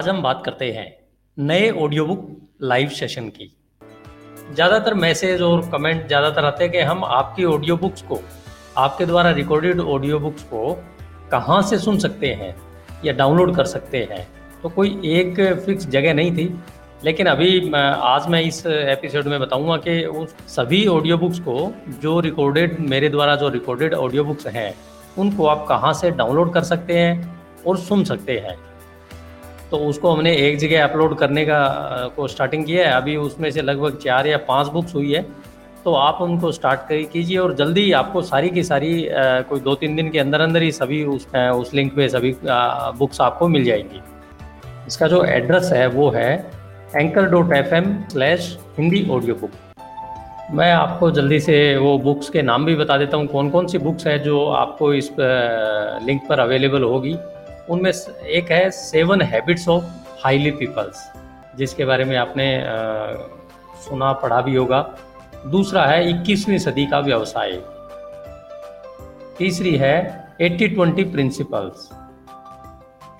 आज हम बात करते हैं नए ऑडियो बुक लाइव सेशन की। ज़्यादातर मैसेज और कमेंट ज़्यादातर आते हैं कि हम आपकी ऑडियो बुक्स को, आपके द्वारा रिकॉर्डेड ऑडियो बुक्स को कहाँ से सुन सकते हैं या डाउनलोड कर सकते हैं। तो कोई एक फिक्स जगह नहीं थी, लेकिन अभी आज मैं इस एपिसोड में बताऊँगा कि उस सभी ऑडियो बुक्स को जो रिकॉर्डेड मेरे द्वारा जो रिकॉर्डेड ऑडियो बुक्स हैं, उनको आप कहाँ से डाउनलोड कर सकते हैं और सुन सकते हैं। तो उसको हमने एक जगह अपलोड करने का को स्टार्टिंग किया है। अभी उसमें से लगभग चार या पाँच बुक्स हुई है। तो आप उनको स्टार्ट कीजिए और जल्दी आपको सारी की सारी कोई दो तीन दिन के अंदर अंदर ही सभी उस उस लिंक पे सभी बुक्स आपको मिल जाएँगी। इसका जो एड्रेस है वो है anchor dot F M slash Hindi audio book मैं आपको जल्दी से वो बुक्स के नाम भी बता देता हूँ। कौन कौन सी बुक्स है जो आपको इस लिंक पर अवेलेबल होगी? उनमें एक है seven habits of highly peoples जिसके बारे में आपने आ, सुना पढ़ा भी होगा। दूसरा है 21वीं सदी का व्यवसाय। तीसरी है 80 ट्वेंटी प्रिंसिपल्स।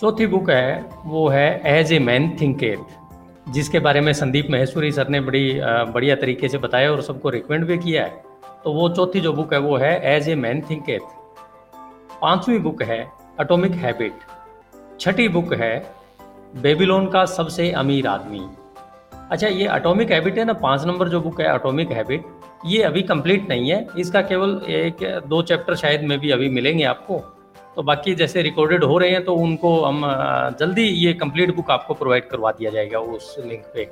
चौथी बुक है वो है as a man thinketh जिसके बारे में संदीप महेश्वरी सर ने बड़ी बढ़िया तरीके से बताया और सबको रिकमेंड भी किया है। तो वो चौथी जो बुक है वो है as a man thinketh पांचवी बुक है अटोमिक हैबिट छठी बुक है, बेबीलोन का सबसे अमीर आदमी। अच्छा ये अटोमिक हैबिट है ना? पाँच नंबर जो बुक है अटोमिक हैबिट ये अभी कंप्लीट नहीं है। इसका केवल एक, दो चैप्टर शायद में भी अभी मिलेंगे आपको। तो बाकी जैसे रिकॉर्डेड हो रहे हैं तो उनको हम जल्दी ये कंप्लीट बुक आपको प्रोवाइड करवा दिया जाएगा उस लिंक पे।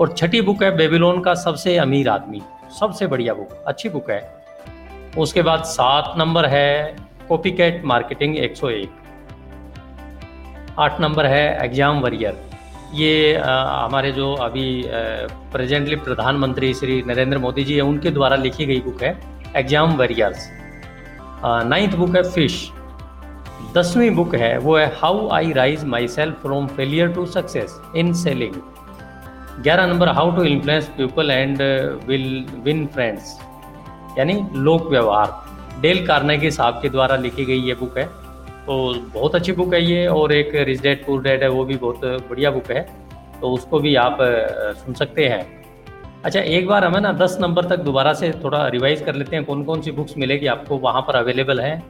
और छठी बुक है, बेबीलोन का सबसे अमीर आदमी। सबसे बढ़िया बुक अच्छी बुक है। उसके बाद सात नंबर है कॉपी कैट मार्केटिंग 101 आठ नंबर है एग्ज़ाम वरियर। ये आ, हमारे जो अभी प्रेजेंटली प्रधानमंत्री श्री नरेंद्र मोदी जी है उनके द्वारा लिखी गई बुक है एग्ज़ाम वरियर्स। नाइन्थ बुक है फ़िश। दसवीं बुक है वो है how I raise my self from failure to success in selling. ग्यारह number how to influence people and will win friends. यानी लोक व्यवहार। डेल कार्नेगी साहब के द्वारा लिखी गई ये बुक है। तो बहुत अच्छी बुक है ये और एक रिच डेड पुअर डेड है, वो भी बहुत बढ़िया बुक है। तो उसको भी आप सुन सकते हैं। अच्छा एक बार हमें ना दस नंबर तक दोबारा से थोड़ा रिवाइज कर लेते हैं कौन कौन सी बुक्स मिलेगी आपको, वहाँ पर अवेलेबल है।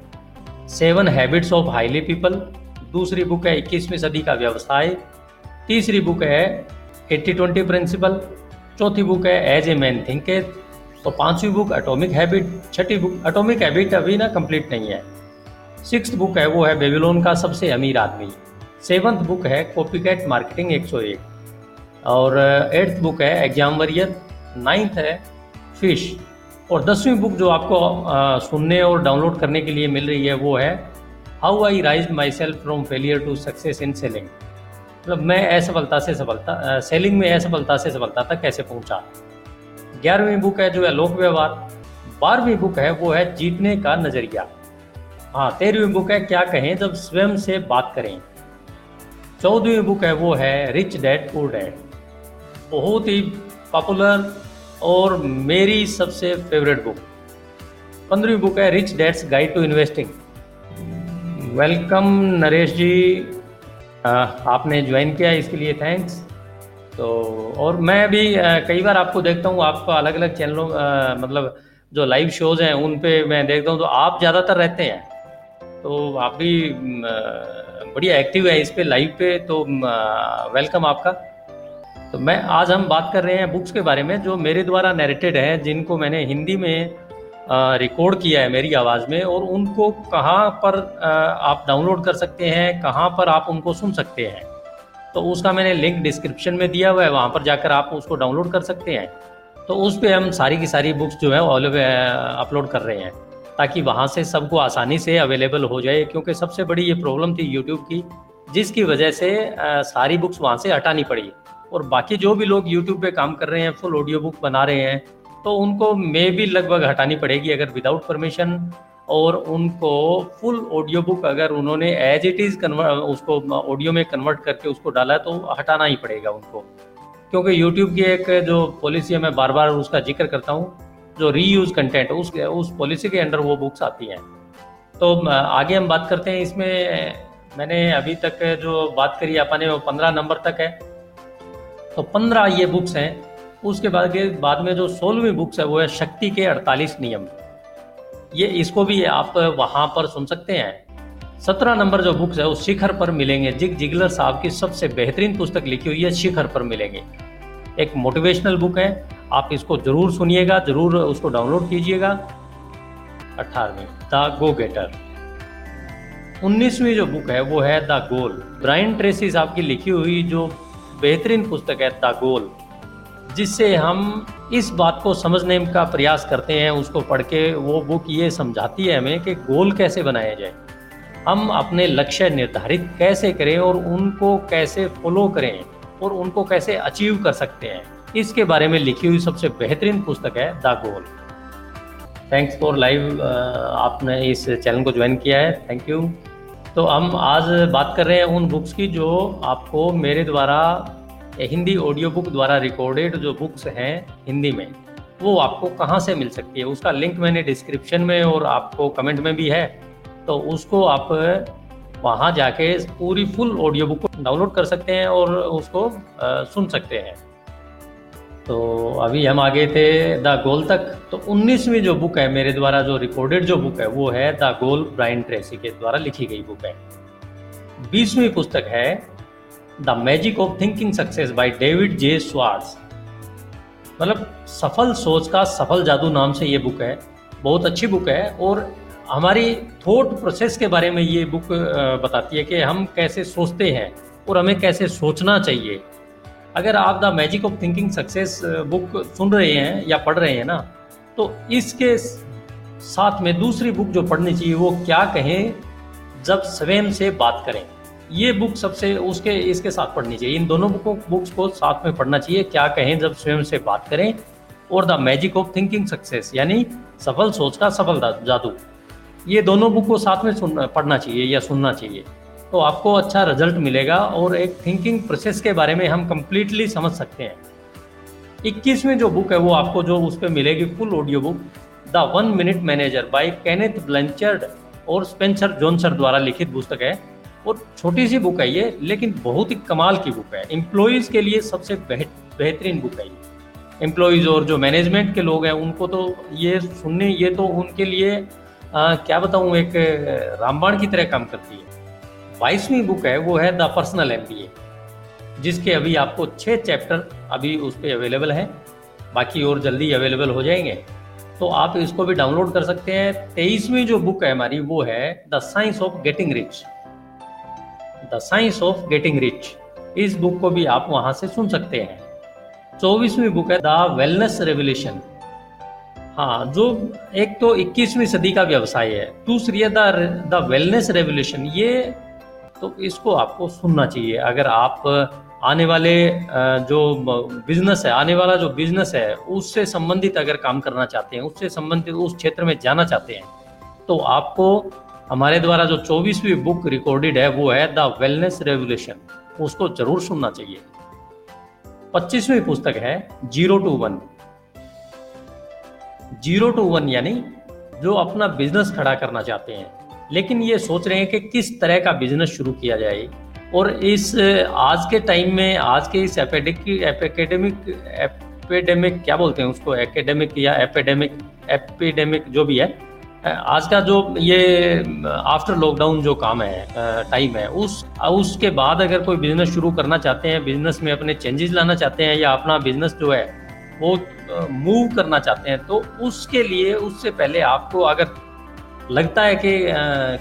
Seven habits of highly people दूसरी बुक है इक्कीसवीं सदी का व्यवसाय, तीसरी बुक है एट्टी ट्वेंटी प्रिंसिपल चौथी बुक है एज ए मैन थिंक तो पांचवी बुक एटॉमिक हैबिट छठी बुक एटॉमिक हैबिट अभी ना कंप्लीट नहीं है। सिक्स बुक है, वो है बेबीलोन का सबसे अमीर आदमी। सेवन्थ बुक है कॉपी कैट मार्केटिंग 101 और एट्थ बुक है एग्ज़ाम वरियर नाइन्थ है फ़िश। और दसवीं बुक जो आपको सुनने और डाउनलोड करने के लिए मिल रही है, वो है how I raise my self from failure to success in selling. मतलब मैं असफलता से सफलता सेलिंग में असफलता से सफलता तक कैसे पहुँचा? ग्यारहवीं बुक है जो है लोक व्यवहार। बारहवीं बुक है, वो है जीतने का नज़रिया। हाँ तेरहवीं बुक है क्या कहें जब स्वयं से बात करें। चौदहवीं बुक है वो है रिच डैड पुअर डैड बहुत ही पॉपुलर और मेरी सबसे फेवरेट बुक पंद्रहवीं बुक है rich dad's guide to investing welcome Naresh ji. आ, आपने ज्वाइन किया इसके लिए थैंक्स तो और मैं भी कई बार आपको देखता हूँ आप अलग अलग चैनलों मतलब जो लाइव शोज़ हैं उन पे मैं देखता हूँ तो आप ज़्यादातर रहते हैं। तो आप भी बढ़िया एक्टिव है इस पे लाइव पे तो वेलकम आपका। तो मैं, आज हम बात कर रहे हैं बुक्स के बारे में, जो मेरे द्वारा नरेटेड है, जिनको मैंने हिंदी में रिकॉर्ड किया है मेरी आवाज़ में, और उनको कहाँ पर आप डाउनलोड कर सकते हैं, कहाँ पर आप उनको सुन सकते हैं। तो उसका मैंने लिंक डिस्क्रिप्शन में दिया हुआ है, वहाँ पर जाकर आप उसको डाउनलोड कर सकते हैं। तो उस पर हम सारी की सारी बुक्स जो है अपलोड कर रहे हैं। ताकि वहाँ से सबको आसानी से अवेलेबल हो जाए, क्योंकि सबसे बड़ी ये प्रॉब्लम थी यूट्यूब की, जिसकी वजह से सारी बुक्स वहाँ से हटानी पड़ी। और बाकी जो भी लोग यूट्यूब पे काम कर रहे हैं फुल ऑडियो बुक बना रहे हैं तो उनको मे भी लगभग हटानी पड़ेगी अगर विदाउट परमिशन और उनको फुल ऑडियो बुक अगर उन्होंने एज इट इज़ कन्वर्ट उसको ऑडियो में कन्वर्ट करके उसको डाला है तो हटाना ही पड़ेगा उनको। क्योंकि यूट्यूब की एक जो पॉलिसी है, मैं बार बार उसका ज़िक्र करता हूँ जो रीयूज़ कंटेंट उस उस पॉलिसी के अंडर वो बुक्स आती हैं। तो आगे हम बात करते हैं इसमें, मैंने अभी तक जो बात करी अपने वो पंद्रह नंबर तक है। तो पंद्रह ये बुक्स हैं, उसके बाद के, बाद में जो सोलहवीं बुक्स है, वो है शक्ति के अड़तालीस नियम। ये, इसको भी आप वहाँ पर सुन सकते हैं। सत्रह नंबर जो बुक्स है वो शिखर पर मिलेंगे। जिग जिगलर साहब की सबसे बेहतरीन पुस्तक लिखी हुई है, शिखर पर मिलेंगे। एक मोटिवेशनल बुक है आप इसको ज़रूर सुनिएगा, ज़रूर उसको डाउनलोड कीजिएगा। अठारहवीं, द गो गेटर। उन्नीसवीं जो बुक है, वो है द गोल। ब्राइन ट्रेसी साहब की लिखी हुई जो बेहतरीन पुस्तक है, द गोल, जिससे हम इस बात को समझने का प्रयास करते हैं, उसको पढ़ के वो बुक ये समझाती है हमें कि गोल कैसे बनाया जाए। हम अपने लक्ष्य निर्धारित कैसे करें और उनको कैसे फॉलो करें और उनको कैसे अचीव कर सकते हैं। इसके बारे में लिखी हुई सबसे बेहतरीन पुस्तक है the goal. Thanks for live आपने इस चैनल को ज्वाइन किया है। थैंक यू तो हम आज बात कर रहे हैं उन बुक्स की जो आपको मेरे द्वारा, हिंदी ऑडियो बुक द्वारा रिकॉर्डेड जो बुक्स हैं हिंदी में, वो आपको कहाँ से मिल सकती है? उसका लिंक मैंने डिस्क्रिप्शन में और आपको कमेंट में भी है। तो उसको आप वहाँ जाके पूरी फुल ऑडियो बुक को डाउनलोड कर सकते हैं और उसको सुन सकते हैं। तो अभी हम आगे थे द गोल तक। तो उन्नीसवीं जो बुक है, मेरे द्वारा जो रिकॉर्डेड जो बुक है, वो है द गोल ब्राइन ट्रेसी के द्वारा लिखी गई बुक है। बीसवीं पुस्तक है the magic of thinking success by David J Schwartz. मतलब सफल सोच का सफल जादू नाम से ये बुक है। बहुत अच्छी बुक है और हमारी थॉट प्रोसेस के बारे में ये बुक बताती है कि हम कैसे सोचते हैं और हमें कैसे सोचना चाहिए। अगर आप the magic of thinking success book सुन रहे हैं या पढ़ रहे हैं ना तो इसके साथ में दूसरी बुक जो पढ़नी चाहिए, वो क्या कहें? जब स्वयं से बात करें। ये बुक सबसे उसके, इसके साथ पढ़नी चाहिए। इन दोनों बुकों, बुक्स को साथ में पढ़ना चाहिए। क्या कहें? जब स्वयं से बात करें। और the magic of thinking success, यानी सफल सोच का सफल जादू। ये दोनों बुक को साथ में सुन, पढ़ना चाहिए या सुनना चाहिए। तो आपको अच्छा रिज़ल्ट मिलेगा और एक थिंकिंग प्रोसेस के बारे में हम कंप्लीटली समझ सकते हैं। इक्कीसवीं जो बुक है वो आपको जो उस पर मिलेगी full audio book the one minute manager by Kenneth Blanchard और स्पेंसर जोनसर द्वारा लिखित पुस्तक है। और छोटी सी बुक है ये लेकिन बहुत ही कमाल की बुक है। एम्प्लॉयज़ के लिए सबसे बेहतरीन बुक है ये। एम्प्लॉयज़ और जो मैनेजमेंट के लोग हैं उनको तो ये सुनने ये तो उनके लिए आ, क्या बताऊँ एक रामबाण की तरह काम करती है। बाईसवीं बुक है, वो है द पर्सनल एम जिसके अभी आपको छः चैप्टर अभी उस पर अवेलेबल हैं, बाकी और जल्दी अवेलेबल हो जाएँगे। तो आप इसको भी डाउनलोड कर सकते हैं। तेईसवीं जो बुक है हमारी, वो है the science of getting rich. The science of getting rich, इस बुक को भी आप वहाँ से सुन सकते हैं। चौबीसवीं बुक है द वेलनेस रेवल्यूशन। हाँ जो एक तो 21वीं सदी का व्यवसाय है, दूसरी है द वेलनेस रेवल्यूशन। ये तो इसको आपको सुनना चाहिए। अगर आप आने वाले जो बिज़नेस है, आने वाला जो बिज़नेस है, उससे संबंधित अगर काम करना चाहते हैं, उससे संबंधित उस क्षेत्र में जाना चाहते हैं तो आपको हमारे द्वारा जो चौबीसवीं बुक रिकॉर्डेड है, वो है द वेलनेस रेवल्यूशन उसको ज़रूर सुनना चाहिए। पच्चीसवीं पुस्तक है zero to one. Zero to one यानी जो अपना बिज़नेस खड़ा करना चाहते हैं। लेकिन ये सोच रहे हैं कि किस तरह का बिज़नेस शुरू किया जाए। और इस, आज के टाइम में, आज के इस एपेडेमिक एपेडेमिक क्या बोलते हैं उसको? एकेडेमिक या एपेडेमिक एपिडेमिक जो भी है, आज का जो ये आफ्टर लॉकडाउन जो काम है टाइम है, उस, उसके बाद अगर कोई बिज़नेस शुरू करना चाहते हैं बिज़नेस में अपने चेंजेस लाना चाहते हैं या अपना बिज़नेस जो है, वो मूव करना चाहते हैं तो उसके लिए, उससे पहले आपको अगर लगता है कि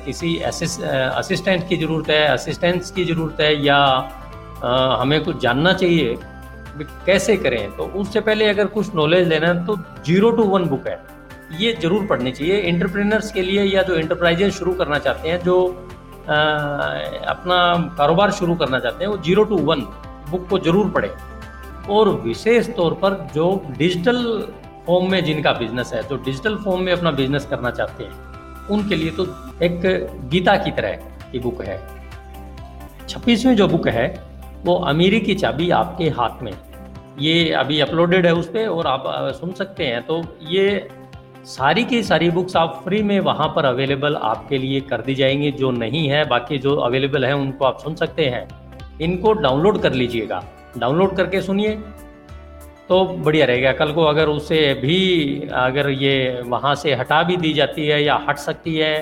किसी असिस्टेंट की ज़रूरत है असिस्टेंस की ज़रूरत है या हमें कुछ जानना चाहिए कैसे करें? तो उससे पहले अगर कुछ नॉलेज लेना है तो ज़ीरो टू वन बुक है। ये ज़रूर पढ़नी चाहिए। इंटरप्रेनर्स के लिए या जो इंटरप्राइजेज शुरू करना चाहते हैं जो आ, अपना कारोबार शुरू करना चाहते हैं वो ज़ीरो टू वन बुक को ज़रूर पढ़ें। और विशेष तौर पर जो डिजिटल फॉर्म में जिनका बिज़नेस है जो डिजिटल फॉर्म में अपना बिज़नेस करना चाहते हैं उनके लिए तो एक गीता की तरह की बुक है। छब्बीसवीं जो बुक है, वो अमीरी की चाबी आपके हाथ में। ये अभी अपलोडेड है उस पर और आप सुन सकते हैं। तो ये सारी की सारी बुक्स आप फ्री में वहाँ पर अवेलेबल आपके लिए कर दी जाएँगी। जो नहीं है, बाकी जो अवेलेबल है, उनको आप सुन सकते हैं। इनको डाउनलोड कर लीजिएगा। डाउनलोड करके सुनिए। तो बढ़िया रहेगा। कल को अगर उसे भी, अगर ये वहाँ से हटा भी दी जाती है या हट सकती है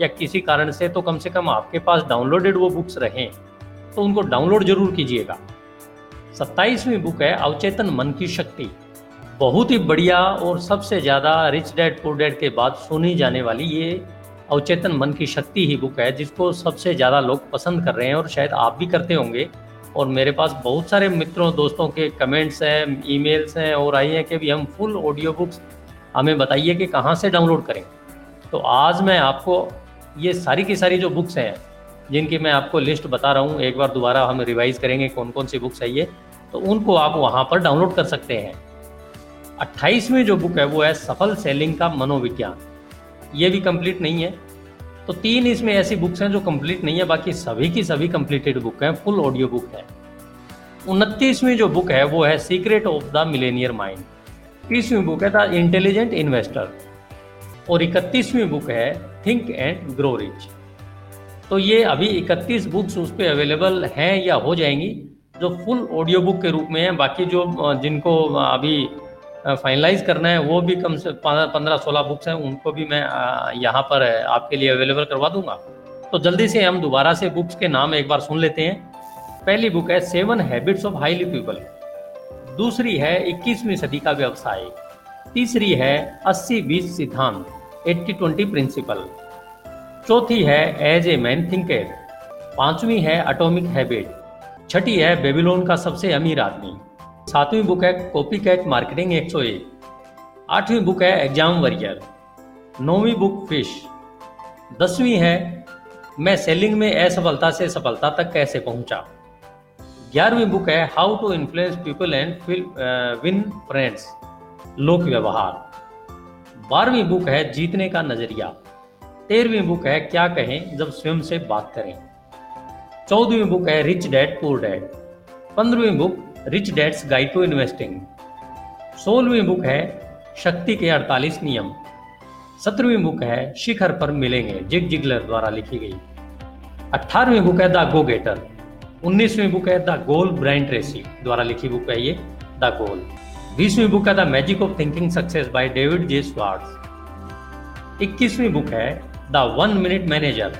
या किसी कारण से तो कम से कम आपके पास डाउनलोडेड वो बुक्स रहें तो उनको डाउनलोड ज़रूर कीजिएगा। सत्ताईसवीं बुक है, अवचेतन मन की शक्ति। बहुत ही बढ़िया और सबसे ज़्यादा रिच डैड पुअर डैड के बाद सुनी जाने वाली ये अवचेतन मन की शक्ति ही बुक है, जिसको सबसे ज़्यादा लोग पसंद कर रहे हैं और शायद आप भी करते होंगे। और मेरे पास बहुत सारे मित्रों, दोस्तों के कमेंट्स हैं ईमेल्स हैं और आई हैं कि भी हम फुल ऑडियो बुक्स हमें बताइए कि कहाँ से डाउनलोड करें। तो आज मैं आपको ये सारी की सारी जो बुक्स हैं, जिनकी मैं आपको लिस्ट बता रहा हूँ, एक बार दोबारा हम रिवाइज करेंगे कौन कौन सी बुक्स है ये तो उनको आप वहाँ पर डाउनलोड कर सकते हैं। अट्ठाईसवीं जो बुक है, वो है सफल सेलिंग का मनोविज्ञान। ये भी कंप्लीट नहीं है। तो तीन इसमें ऐसी बुक्स हैं जो कंप्लीट नहीं है, बाकी सभी की सभी कंप्लीटेड बुक हैं फुल ऑडियो बुक है। उनतीसवीं जो बुक है, वो है secret of the millionaire mind तीसवीं book है द इंटेलिजेंट इन्वेस्टर और इकतीसवीं बुक है थिंक एंड ग्रो रिच तो ये अभी इकतीस बुक्स उस पर अवेलेबल हैं या हो जाएँगी, जो फुल ऑडियो बुक के रूप में है, बाकी जो जिनको अभी फाइनलाइज करना है, वो भी कम से पंद्रह सोलह बुक्स हैं, उनको भी मैं यहाँ पर आपके लिए अवेलेबल करवा दूँगा। तो जल्दी से हम दोबारा से बुक्स के नाम एक बार सुन लेते हैं। पहली बुक है seven habits of highly people दूसरी है, इक्कीसवीं सदी का व्यवसाय। तीसरी है, अस्सी बीस सिद्धांत एट्टी ट्वेंटी प्रिंसिपल चौथी है एज ए मैन थिंकर पांचवी है अटोमिक हैबिट छठी है बेबीलोन का सबसे अमीर आदमी। सातवीं बुक है कॉपी कैट मार्केटिंग एक सौ एक। आठवीं बुक है एग्ज़ाम वरियर। नौवीं बुक फ़िश। दसवीं है, मैं सेलिंग में असफलता से सफलता तक कैसे पहुँचा? ग्यारहवीं बुक है how to influence people and win friends लोक व्यवहार। बारहवीं बुक है, जीतने का नज़रिया। तेरहवीं बुक है, क्या कहें जब स्वयं से बात करें। चौदहवीं बुक है रिच डैड पुअर डैड पंद्रहवीं book rich dad's guide to investing सोलहवीं बुक है शक्ति के 48 नियम। सत्रहवीं बुक है शिखर पर मिलेंगे, जिग जिगलर द्वारा लिखी गई। अठारहवीं बुक है द गो गेटर। उन्नीसवीं बुक है द गोल ब्रांड ट्रेसी द्वारा लिखी बुक है ये, द गोल। बीसवीं बुक है the magic of thinking success by David J Schwartz. इक्कीसवीं बुक है द वन मिनट मैनेजर।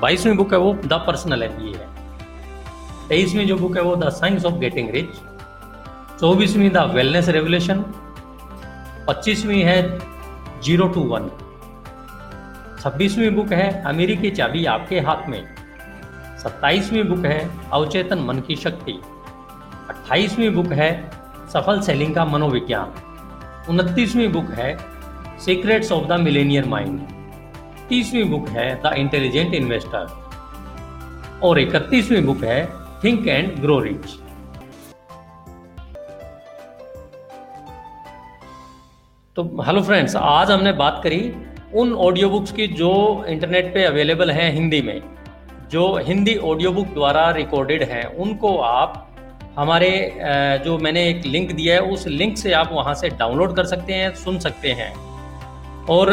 बाईसवीं बुक है वो द पर्सनल एम है। तेईसवीं जो बुक है वो the science of getting rich चौबीसवीं the wellness revolution पच्चीसवीं है ज़ीरो टू वन छब्बीसवीं बुक है अमेरिकी चाबी आपके हाथ में, सत्ताईसवीं बुक है अवचेतन मन की शक्ति, अट्ठाईसवीं बुक है सफल सेलिंग का मनोविज्ञान, उनतीसवीं बुक है secrets of the millionaire mind तीसवीं book है द इंटेलिजेंट इन्वेस्टर और इकतीसवीं बुक है थिंक एंड ग्रो रिच तो हेलो फ्रेंड्स आज हमने बात करी उन ऑडियो बुक्स की जो इंटरनेट पे अवेलेबल हैं हिंदी में, जो हिंदी ऑडियो बुक द्वारा रिकॉर्डेड हैं, उनको आप हमारे जो मैंने एक लिंक दिया है, उस लिंक से आप वहाँ से डाउनलोड कर सकते हैं, सुन सकते हैं। और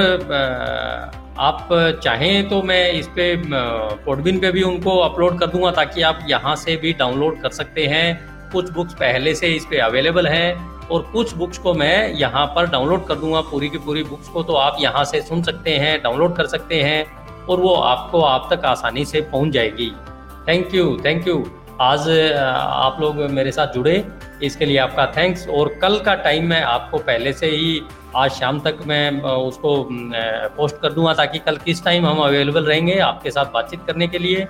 आप चाहें तो मैं इस पे पोडबिन पे भी उनको अपलोड कर दूँगा ताकि आप यहाँ से भी डाउनलोड कर सकते हैं। कुछ बुक्स पहले से इस पे अवेलेबल हैं और कुछ बुक्स को मैं यहाँ पर डाउनलोड कर दूँगा। पूरी की पूरी बुक्स को तो आप यहाँ से सुन सकते हैं डाउनलोड कर सकते हैं और वो आपको आप तक आसानी से पहुँच जाएगी। थैंक यू थैंक यू आज आप लोग मेरे साथ जुड़े। इसके लिए आपका थैंक्स और कल का टाइम मैं आपको पहले से ही, आज शाम तक मैं उसको पोस्ट कर दूँगा ताकि कल किस टाइम हम अवेलेबल रहेंगे आपके साथ बातचीत करने के लिए।